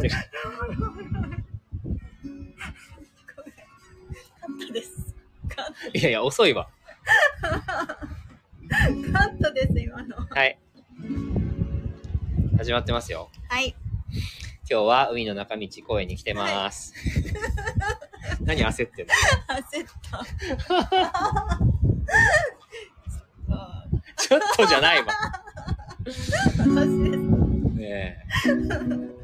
ってる。いやいや、遅いわ。トカットです、今の。はい。始まってますよ。はい。今日は海の中道公園に来てます。何焦ってんの？焦った。ちょっとじゃないわ。私です。ねえ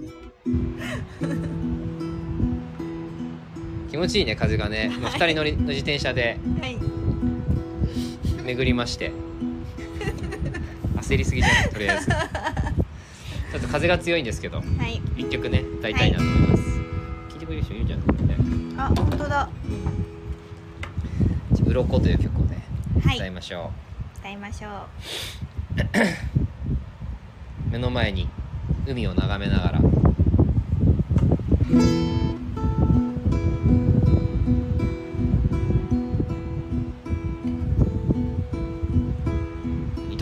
気持ちいいね、風がね。今二人乗りの自転車ではい。巡りまして。焦りすぎじゃない？とりあえず。ちょっと風が強いんですけど、はい。一曲ね、歌いたいなと思います。聞いてくれる人いるじゃん、これね。あ、本当だ。うろこという曲をね、はい。歌いましょ歌いましょう。う。目の前に海を眺めながら。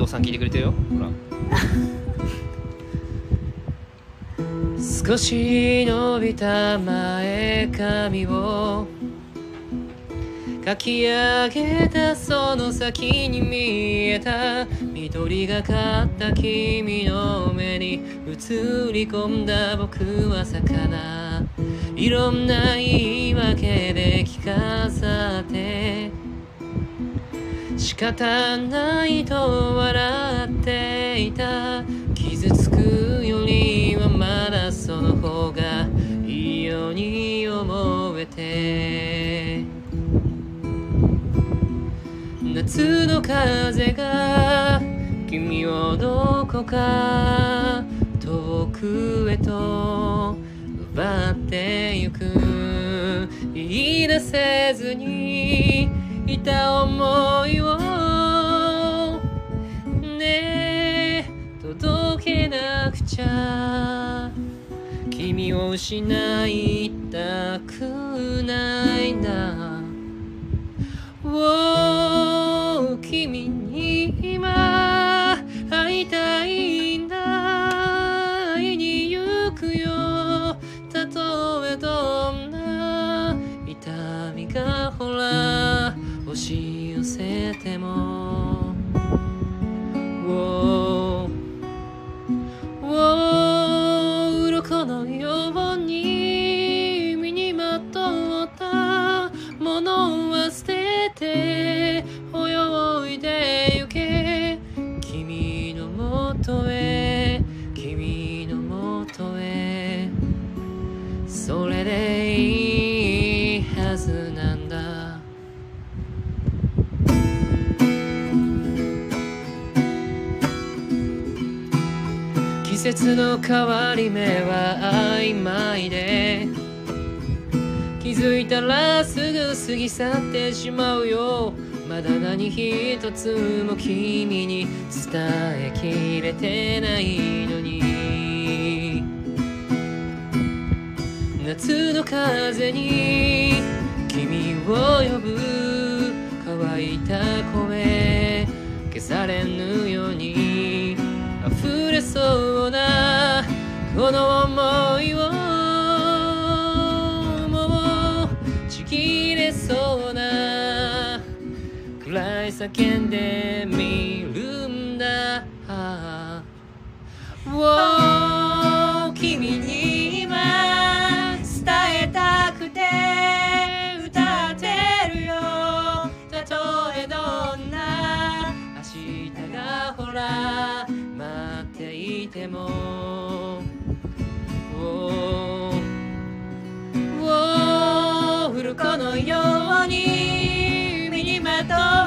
さん聞いてくれてるよ。ほら。少し伸びた前髪をかき上げたその先に見えた。緑がかった君の目に映り込んだ僕は魚。いろんな言い訳で着飾って仕方ないと笑っていた。傷つくよりはまだその方がいいように思えて。夏の風が君をどこか遠くへと奪ってゆく。言い出せずにいた思いをね届けなくちゃ。君を失いたくないんだ君に今会いたい押し寄せても。Oh お鱗のように身にまとったものは捨てて泳いで行け。君のもとへ節の変わり目は曖昧で気づいたらすぐ過ぎ去ってしまうよ。まだ何一つも君に伝えきれてないのに。夏の風に君を呼ぶ乾いた声消されぬように。ようなこの想いをもうちぎれそうなくらい叫んでみるんだ。Oh とう。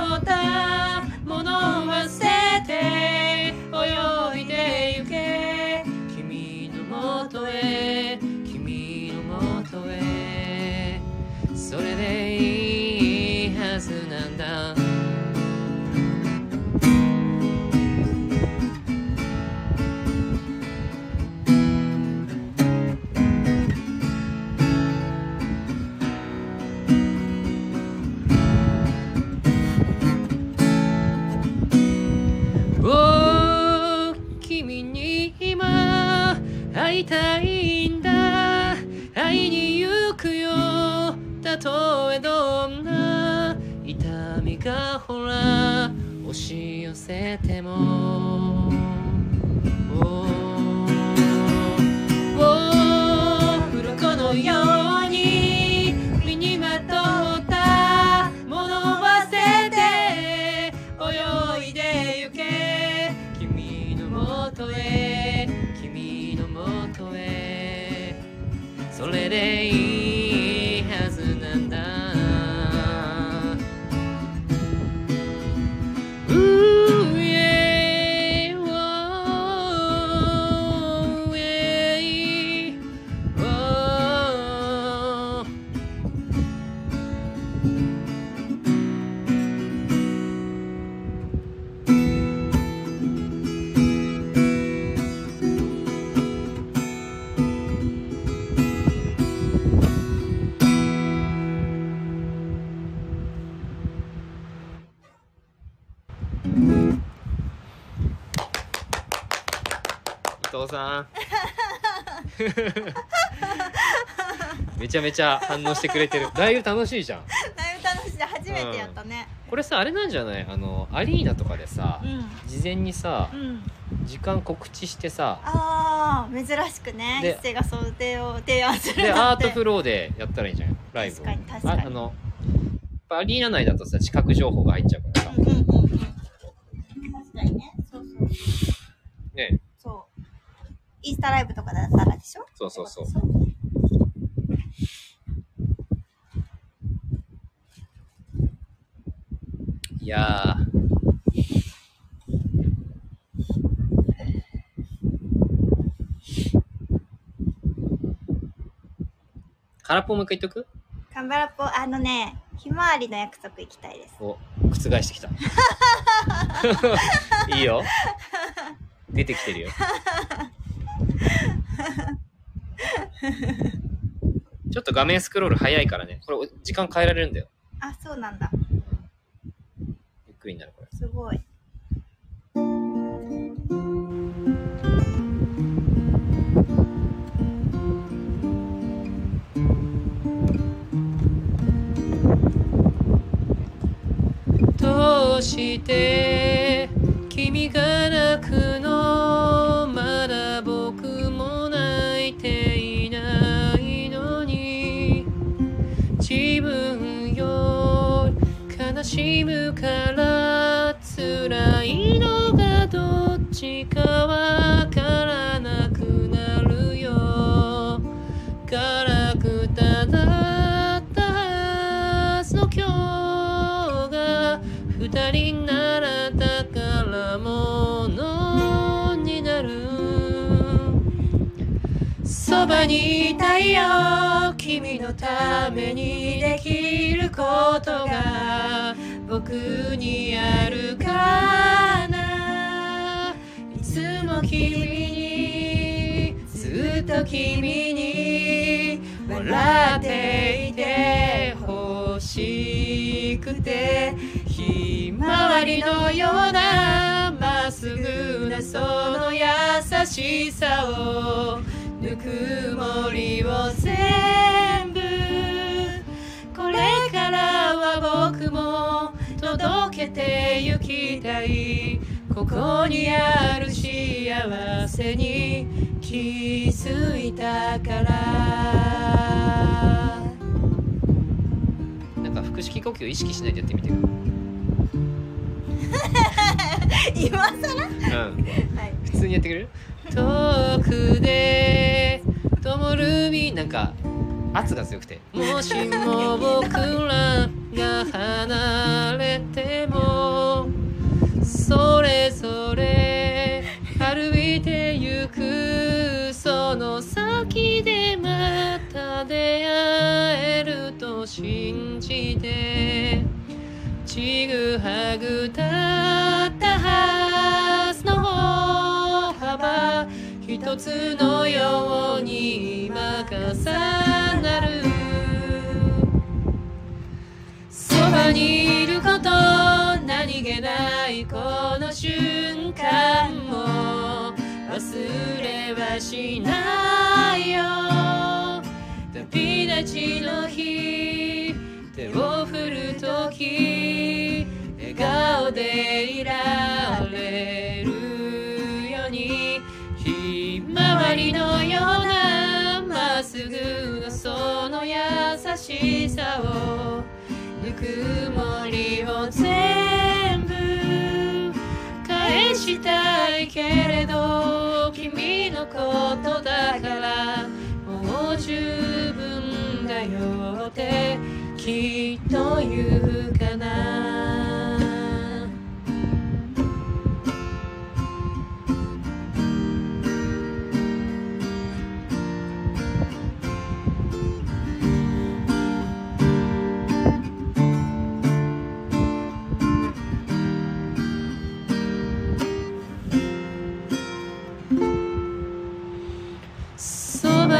それでいいめちゃめちゃ反応してくれてる。だいぶ楽しいじゃん。だいぶ楽しい。初めてやったね。これさあれなんじゃない？あのアリーナとかでさうん。事前にさうん。時間告知してさああ珍しくね。で一斉が想定を提案するでなんてアートフローでやったらいいんじゃないライブを。確かに確かに。ああのやっぱアリーナ内だとさ視覚情報が入っちゃうから。さうんうんうんうん。確かにね。そうそうね。そう。インスタライブとかだったらでしょ？そうそうそういやー。空っぽもう一回言っとく？カンバラポあのねひまわりの約束行きたいです。お覆してきた。いいよ。出てきてるよ。ちょっと画面スクロール早いからね。これ時間変えられるんだよ。あそうなんだゆっくりになるこれ。すごい。どうして君が泣くの？ちかわからなくなるよ。ガラクタだったはずの今日が二人なら宝物になる。そばにいたいよ。君のためにできることが僕にあるかな君にずっと君に笑っていて欲しくてひまわりのようなまっすぐなその優しさを。ぬくもりを全部これからは僕も届けてゆきたい。ここにある幸せに気づいたから。なんか腹式呼吸を意識しないでやってみてく 今更？うん。はい。普通にやってくれる？遠くで灯るみなんか圧が強くて。もしも僕らが離れてもそれぞれ。歩いてゆくその先でまた出会えると信じて。ちぐはぐだったはずの歩幅。一つのように今重なる。そばにいること。何気ないこの瞬間も忘れはしないよ。旅立ちの日手を振るとき笑顔でいられるように。ひまわりのようなまっすぐなその優しさを。ぬくもりを全したいけれど君のことだからもう十分だよってきっと言う。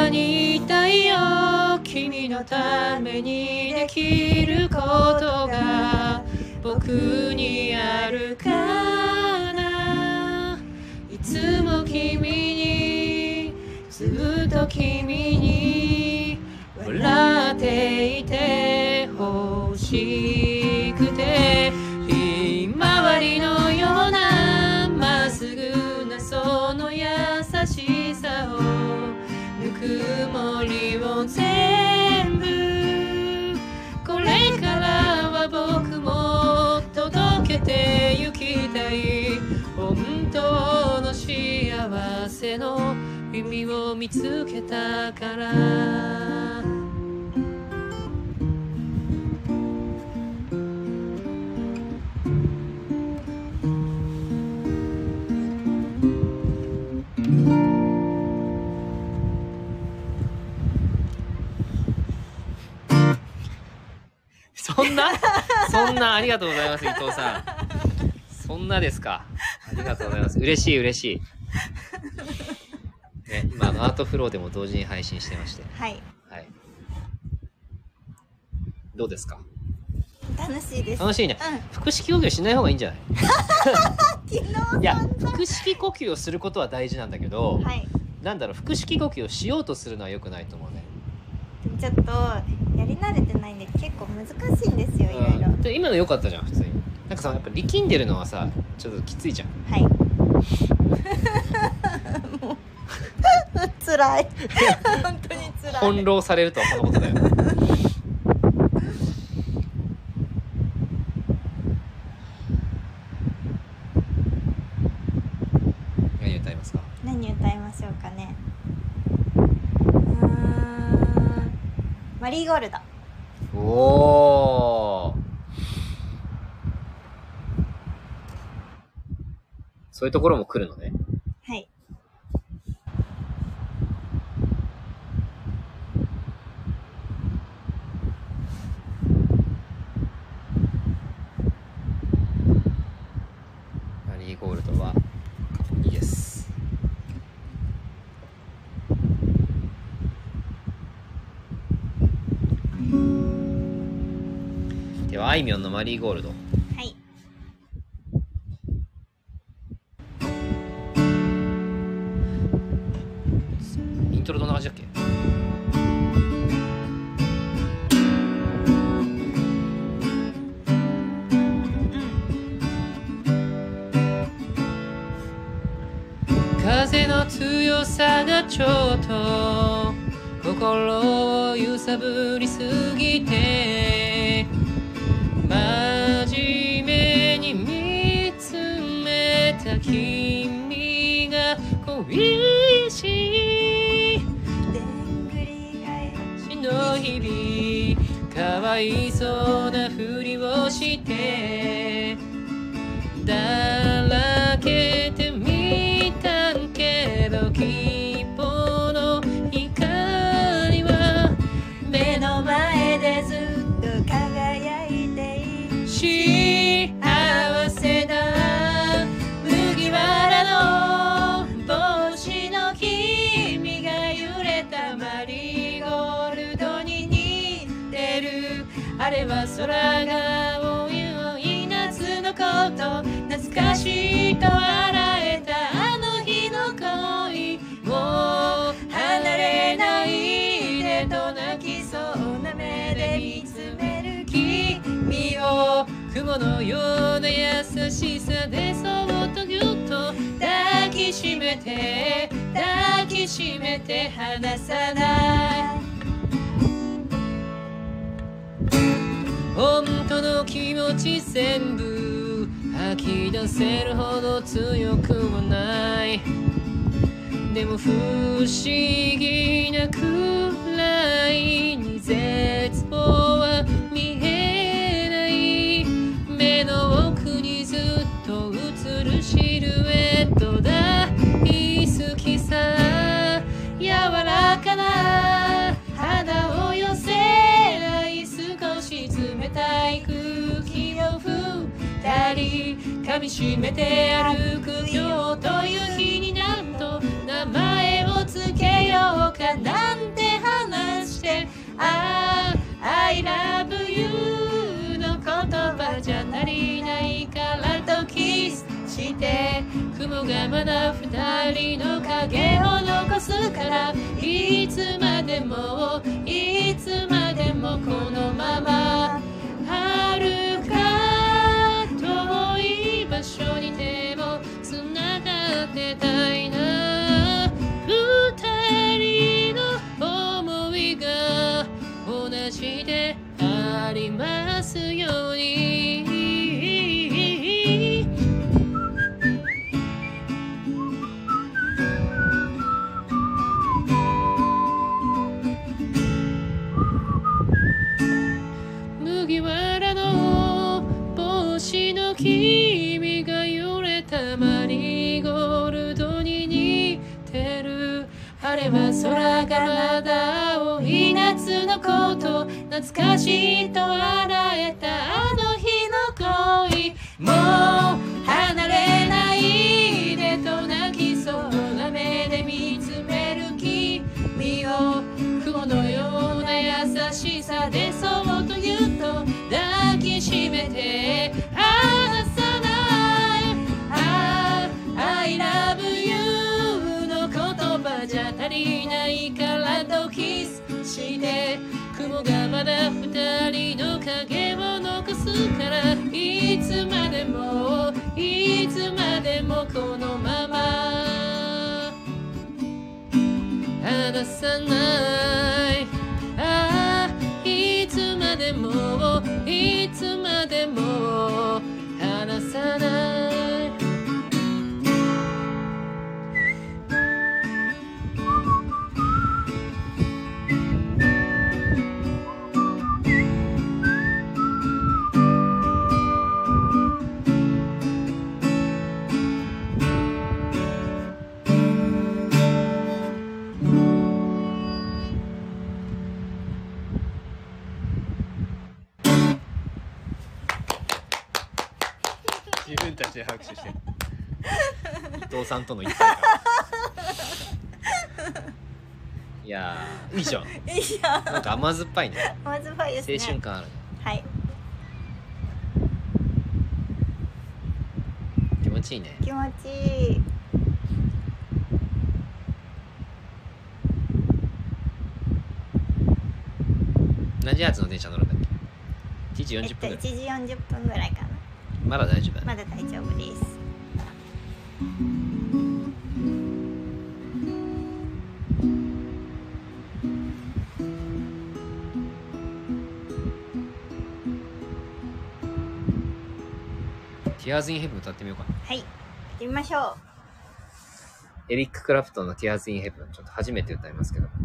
にいたいよ。君のためにできることが僕にあるかな。いつも君にずっと君に笑っていてほしい。てゆきたい。本当の幸せの意味を見つけたから。そんなそんなありがとうございます伊藤さん。そんなですか。ありがとうございます。嬉しい嬉しい。ね今アートフローでも同時に配信してまして。はい。はい。どうですか？楽しいです。楽しいね。うん。腹式呼吸しない方がいいんじゃない？いや腹式呼吸をすることは大事なんだけど、はい。なんだろう腹式呼吸をしようとするのは良くないと思うね。ちょっとやり慣れてないんで結構難しいんですよいろいろ。今の良かったじゃん普通に。なんかさやっぱ力んでるのはさちょっときついじゃん。はい。もう辛い。本当に辛い。翻弄されるとはこのことだよ。何歌いますか？何歌いましょうかねうーんマリーゴールド。おおそういうところも来るのね。いみょんのマリーゴールドはいイントロどんな感じだっけ風の強さがちょっと心を揺さぶりすぎて君が恋しい。でんぐり返し。の日々かわいそうなふりをして雲のような優しさでそっとぎゅっと抱きしめて抱きしめて離さない。本当の気持ち全部吐き出せるほど強くもない。でも不思議なみしめて歩く今日という日になんと名前をつけようかなんて話してああ I love you の言葉じゃ足りないからとキスして雲がまだ二人の影を残すからいつまでもいつまでもこのまま。遥所にでもつながってた懐かしいと笑えたあの日の恋。もう離れないでと泣きそうな目で見つめる君を雲のような優しさでそっとぎゅっと抱きしめて離さない I love you の言葉じゃ足りないからとキスしてがまだ二人の影を残すからいつまでもいつまでもこのまま。離さない。ああいつまでもいつまでも離さない。自分たちで拍手して。伊藤さんとの一体感いやー。いいじゃん。いや。なんか甘酸っぱいね。ですね。青春感ある。はい。気持ちいいね。気持ちいい。何時発の電車乗るんだっけ？1時えっ40と1分ぐらい、時40分ぐらいかなまだ大丈夫まだ大丈夫です。 Tears in Heaven 歌ってみようか。なはい行ってみましょう。エリック・クラプトンの Tears in Heaven ちょっと初めて歌いますけど「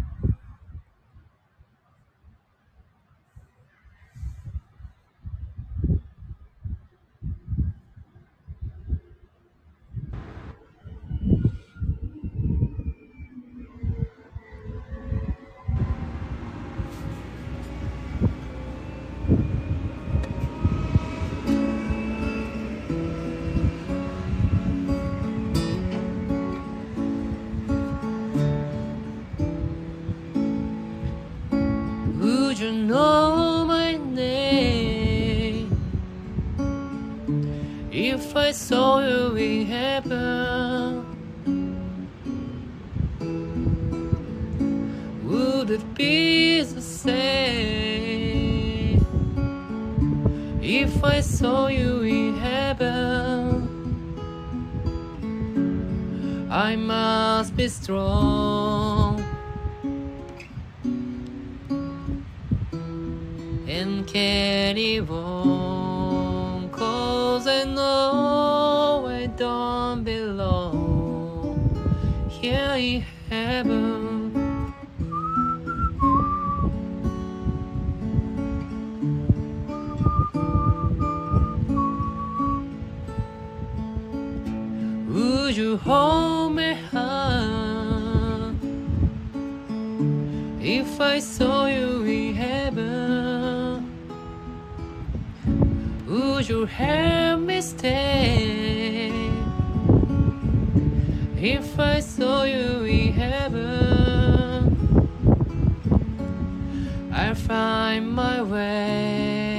know my name if I saw you in heaven? Would it be the same If I saw you in heaven, I must be strong on. Cause I know I don't belong here in heaven. You me stay if I saw you in heaven? I'll find my way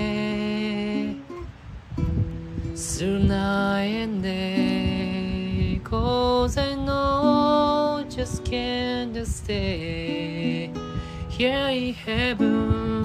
through night and day Cause I know just can't stay here in heaven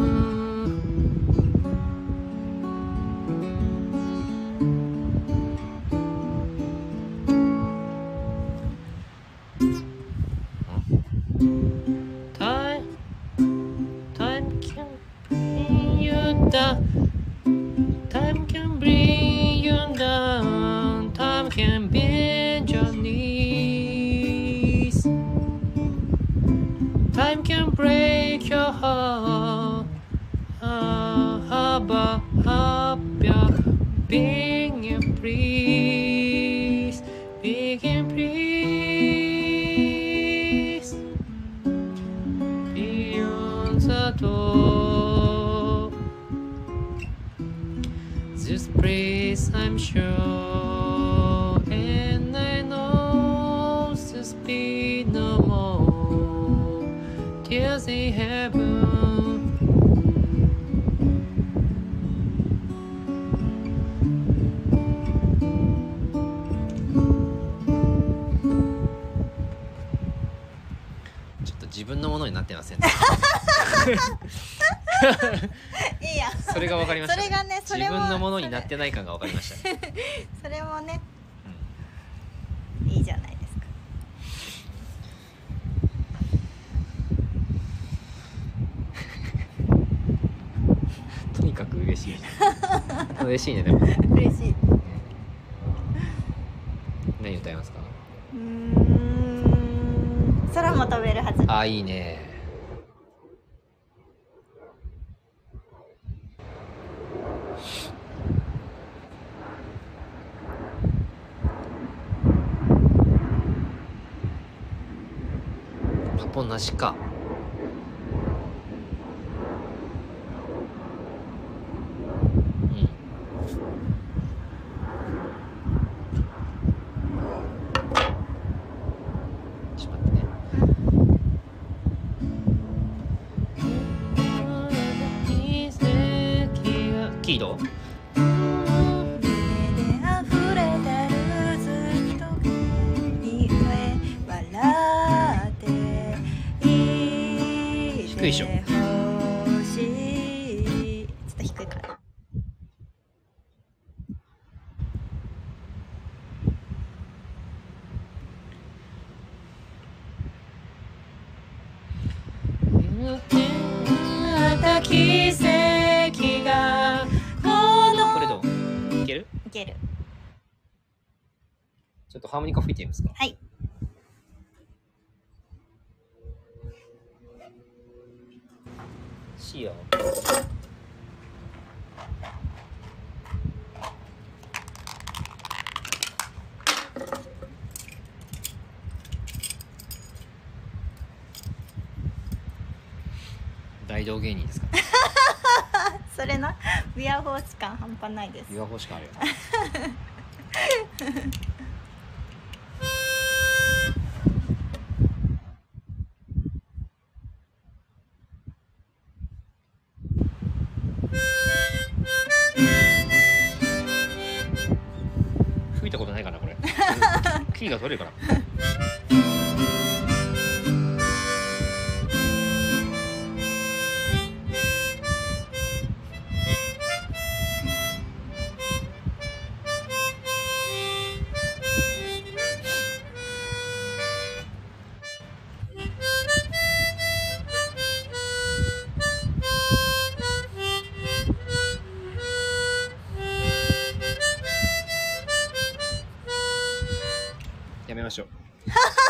to This place I'm sure, and I know this be no more. Tears in heaven. ちょっと自分のものになってませんね。いいやそれが分かりました、それがね。それ。も自分のものになってない感が分かりました、ねそれもね。うん。いいじゃないですか。とにかく嬉しい嬉しいねでも。嬉しい。何歌いますか？うーん。空も飛べるはず。あいいねポンなしか。とハーモニカ吹いてみますか。はい。しいよ大道芸人ですか それな。ビアホース感半端ないです。岩法しかあるよ 取れるから。しょう。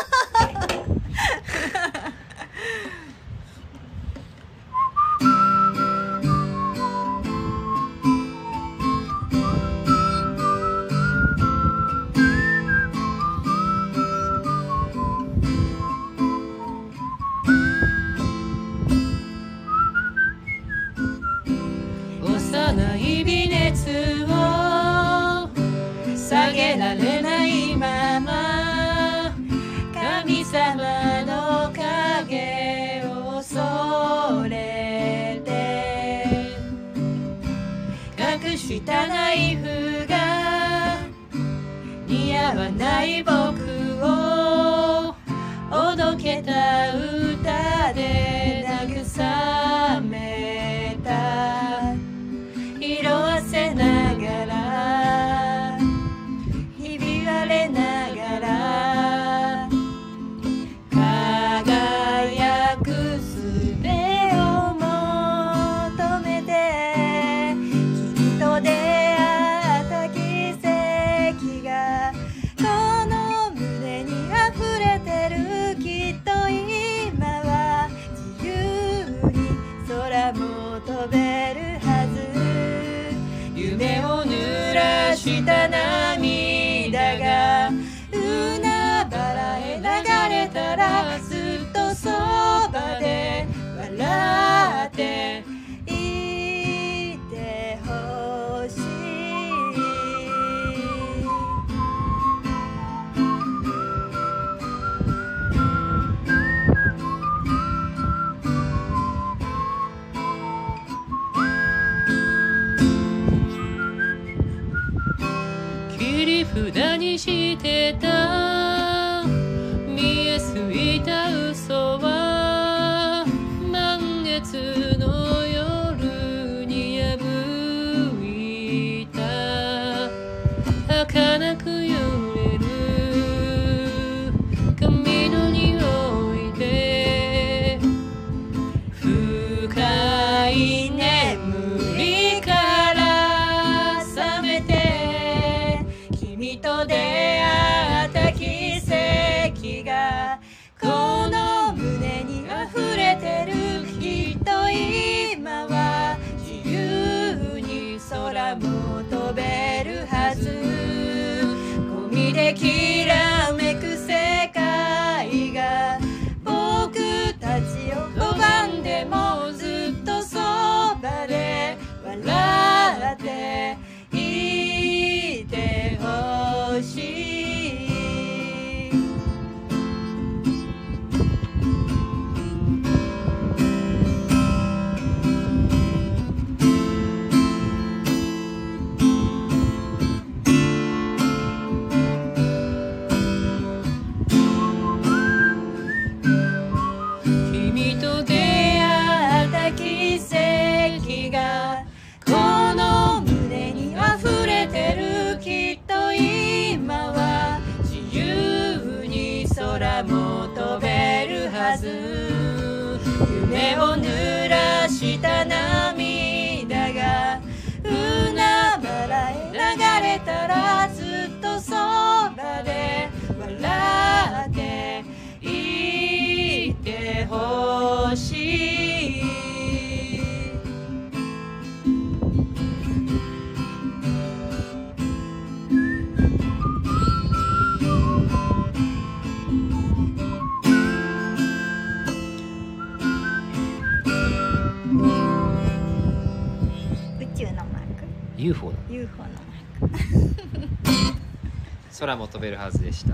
ーズでした。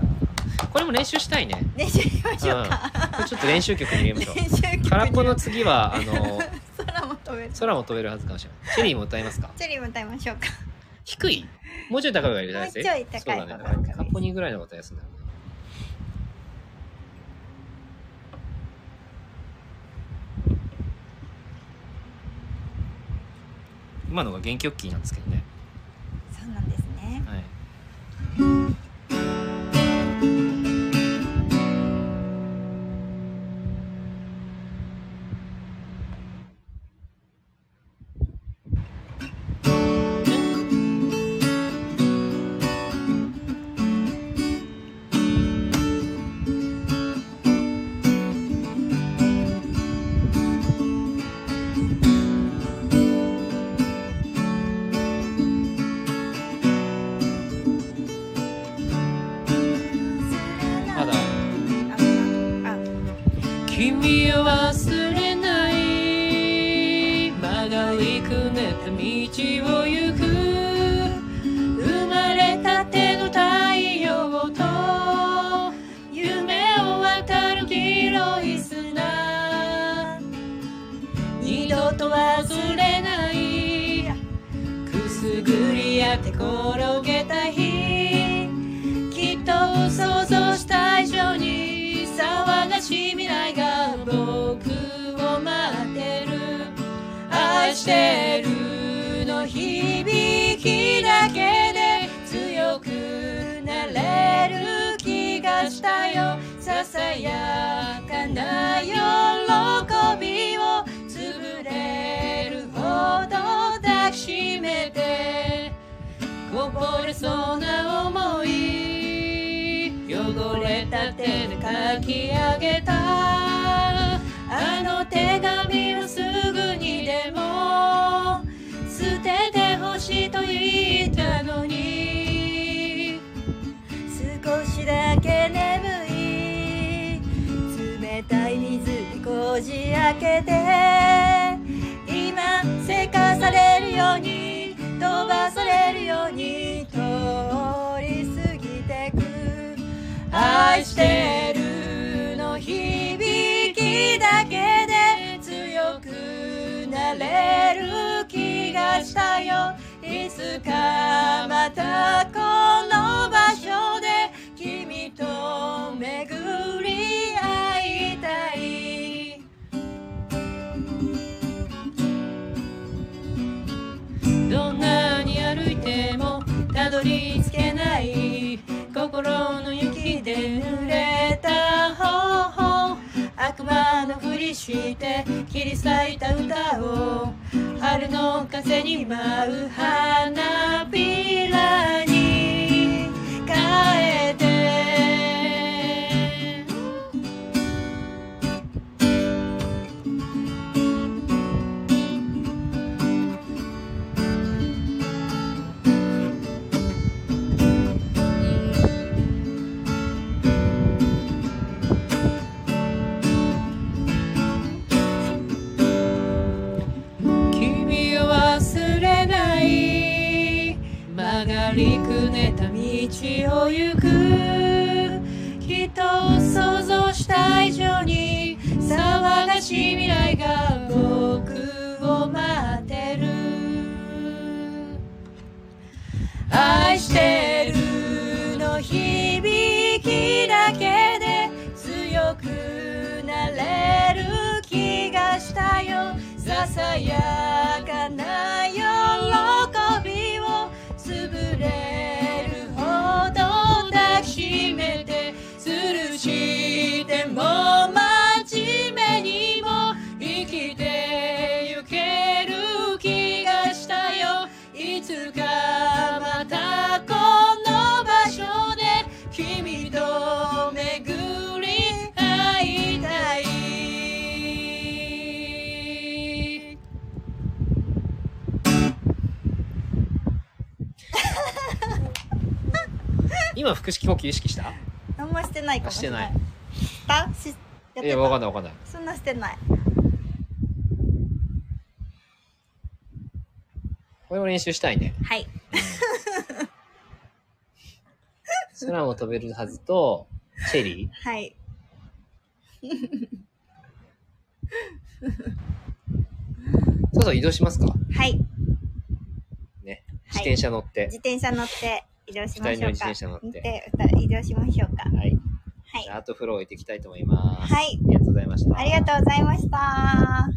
これも練習したいね。練習しましょうか、うん、ちょっと練習曲に入れましょう。空っぽの次はあの 空も飛べる。空も飛べるはずかもしれない。チェリーも歌いますか？チェリーも歌いましょうか。低い？もうちょい高い方がいいですね。もうちょい高い方がいい。そうだね。カポニーぐらいのことですね。今のが元気原曲キーなんですけどね。愛してるの響きだけで強くなれる気がしたよ。ささやかな喜びを潰れるほど抱きしめて。こぼれそうな想い汚れた手で書き上げた。あの手紙をすでも捨ててほしいと言ったのに。少しだけ眠い。冷たい水にこじ開けて。今せかされるように飛ばされるように。通り過ぎてく。愛してれる気がしたよ。いつかまたこの場所で君と巡り会いたい。どんなに歩いてもたどり着けない心の雪で悪魔のふりして切り裂いた歌を春の風に舞う花びらに腹式呼吸意識した？何もしてないかも。しれない。あした？しやってた？いやわかんないわかんない。そんなしてない。これも練習したいね。はい。空も飛べるはずとチェリー？はい。そろそろ移動しますか？はい。ね。自転車乗って。自転車乗って移動しましょうか。乗って歌移動しましょうか。はい。はい、アートフロー置いていきたいと思います。はい。ありがとうございました。ありがとうございました。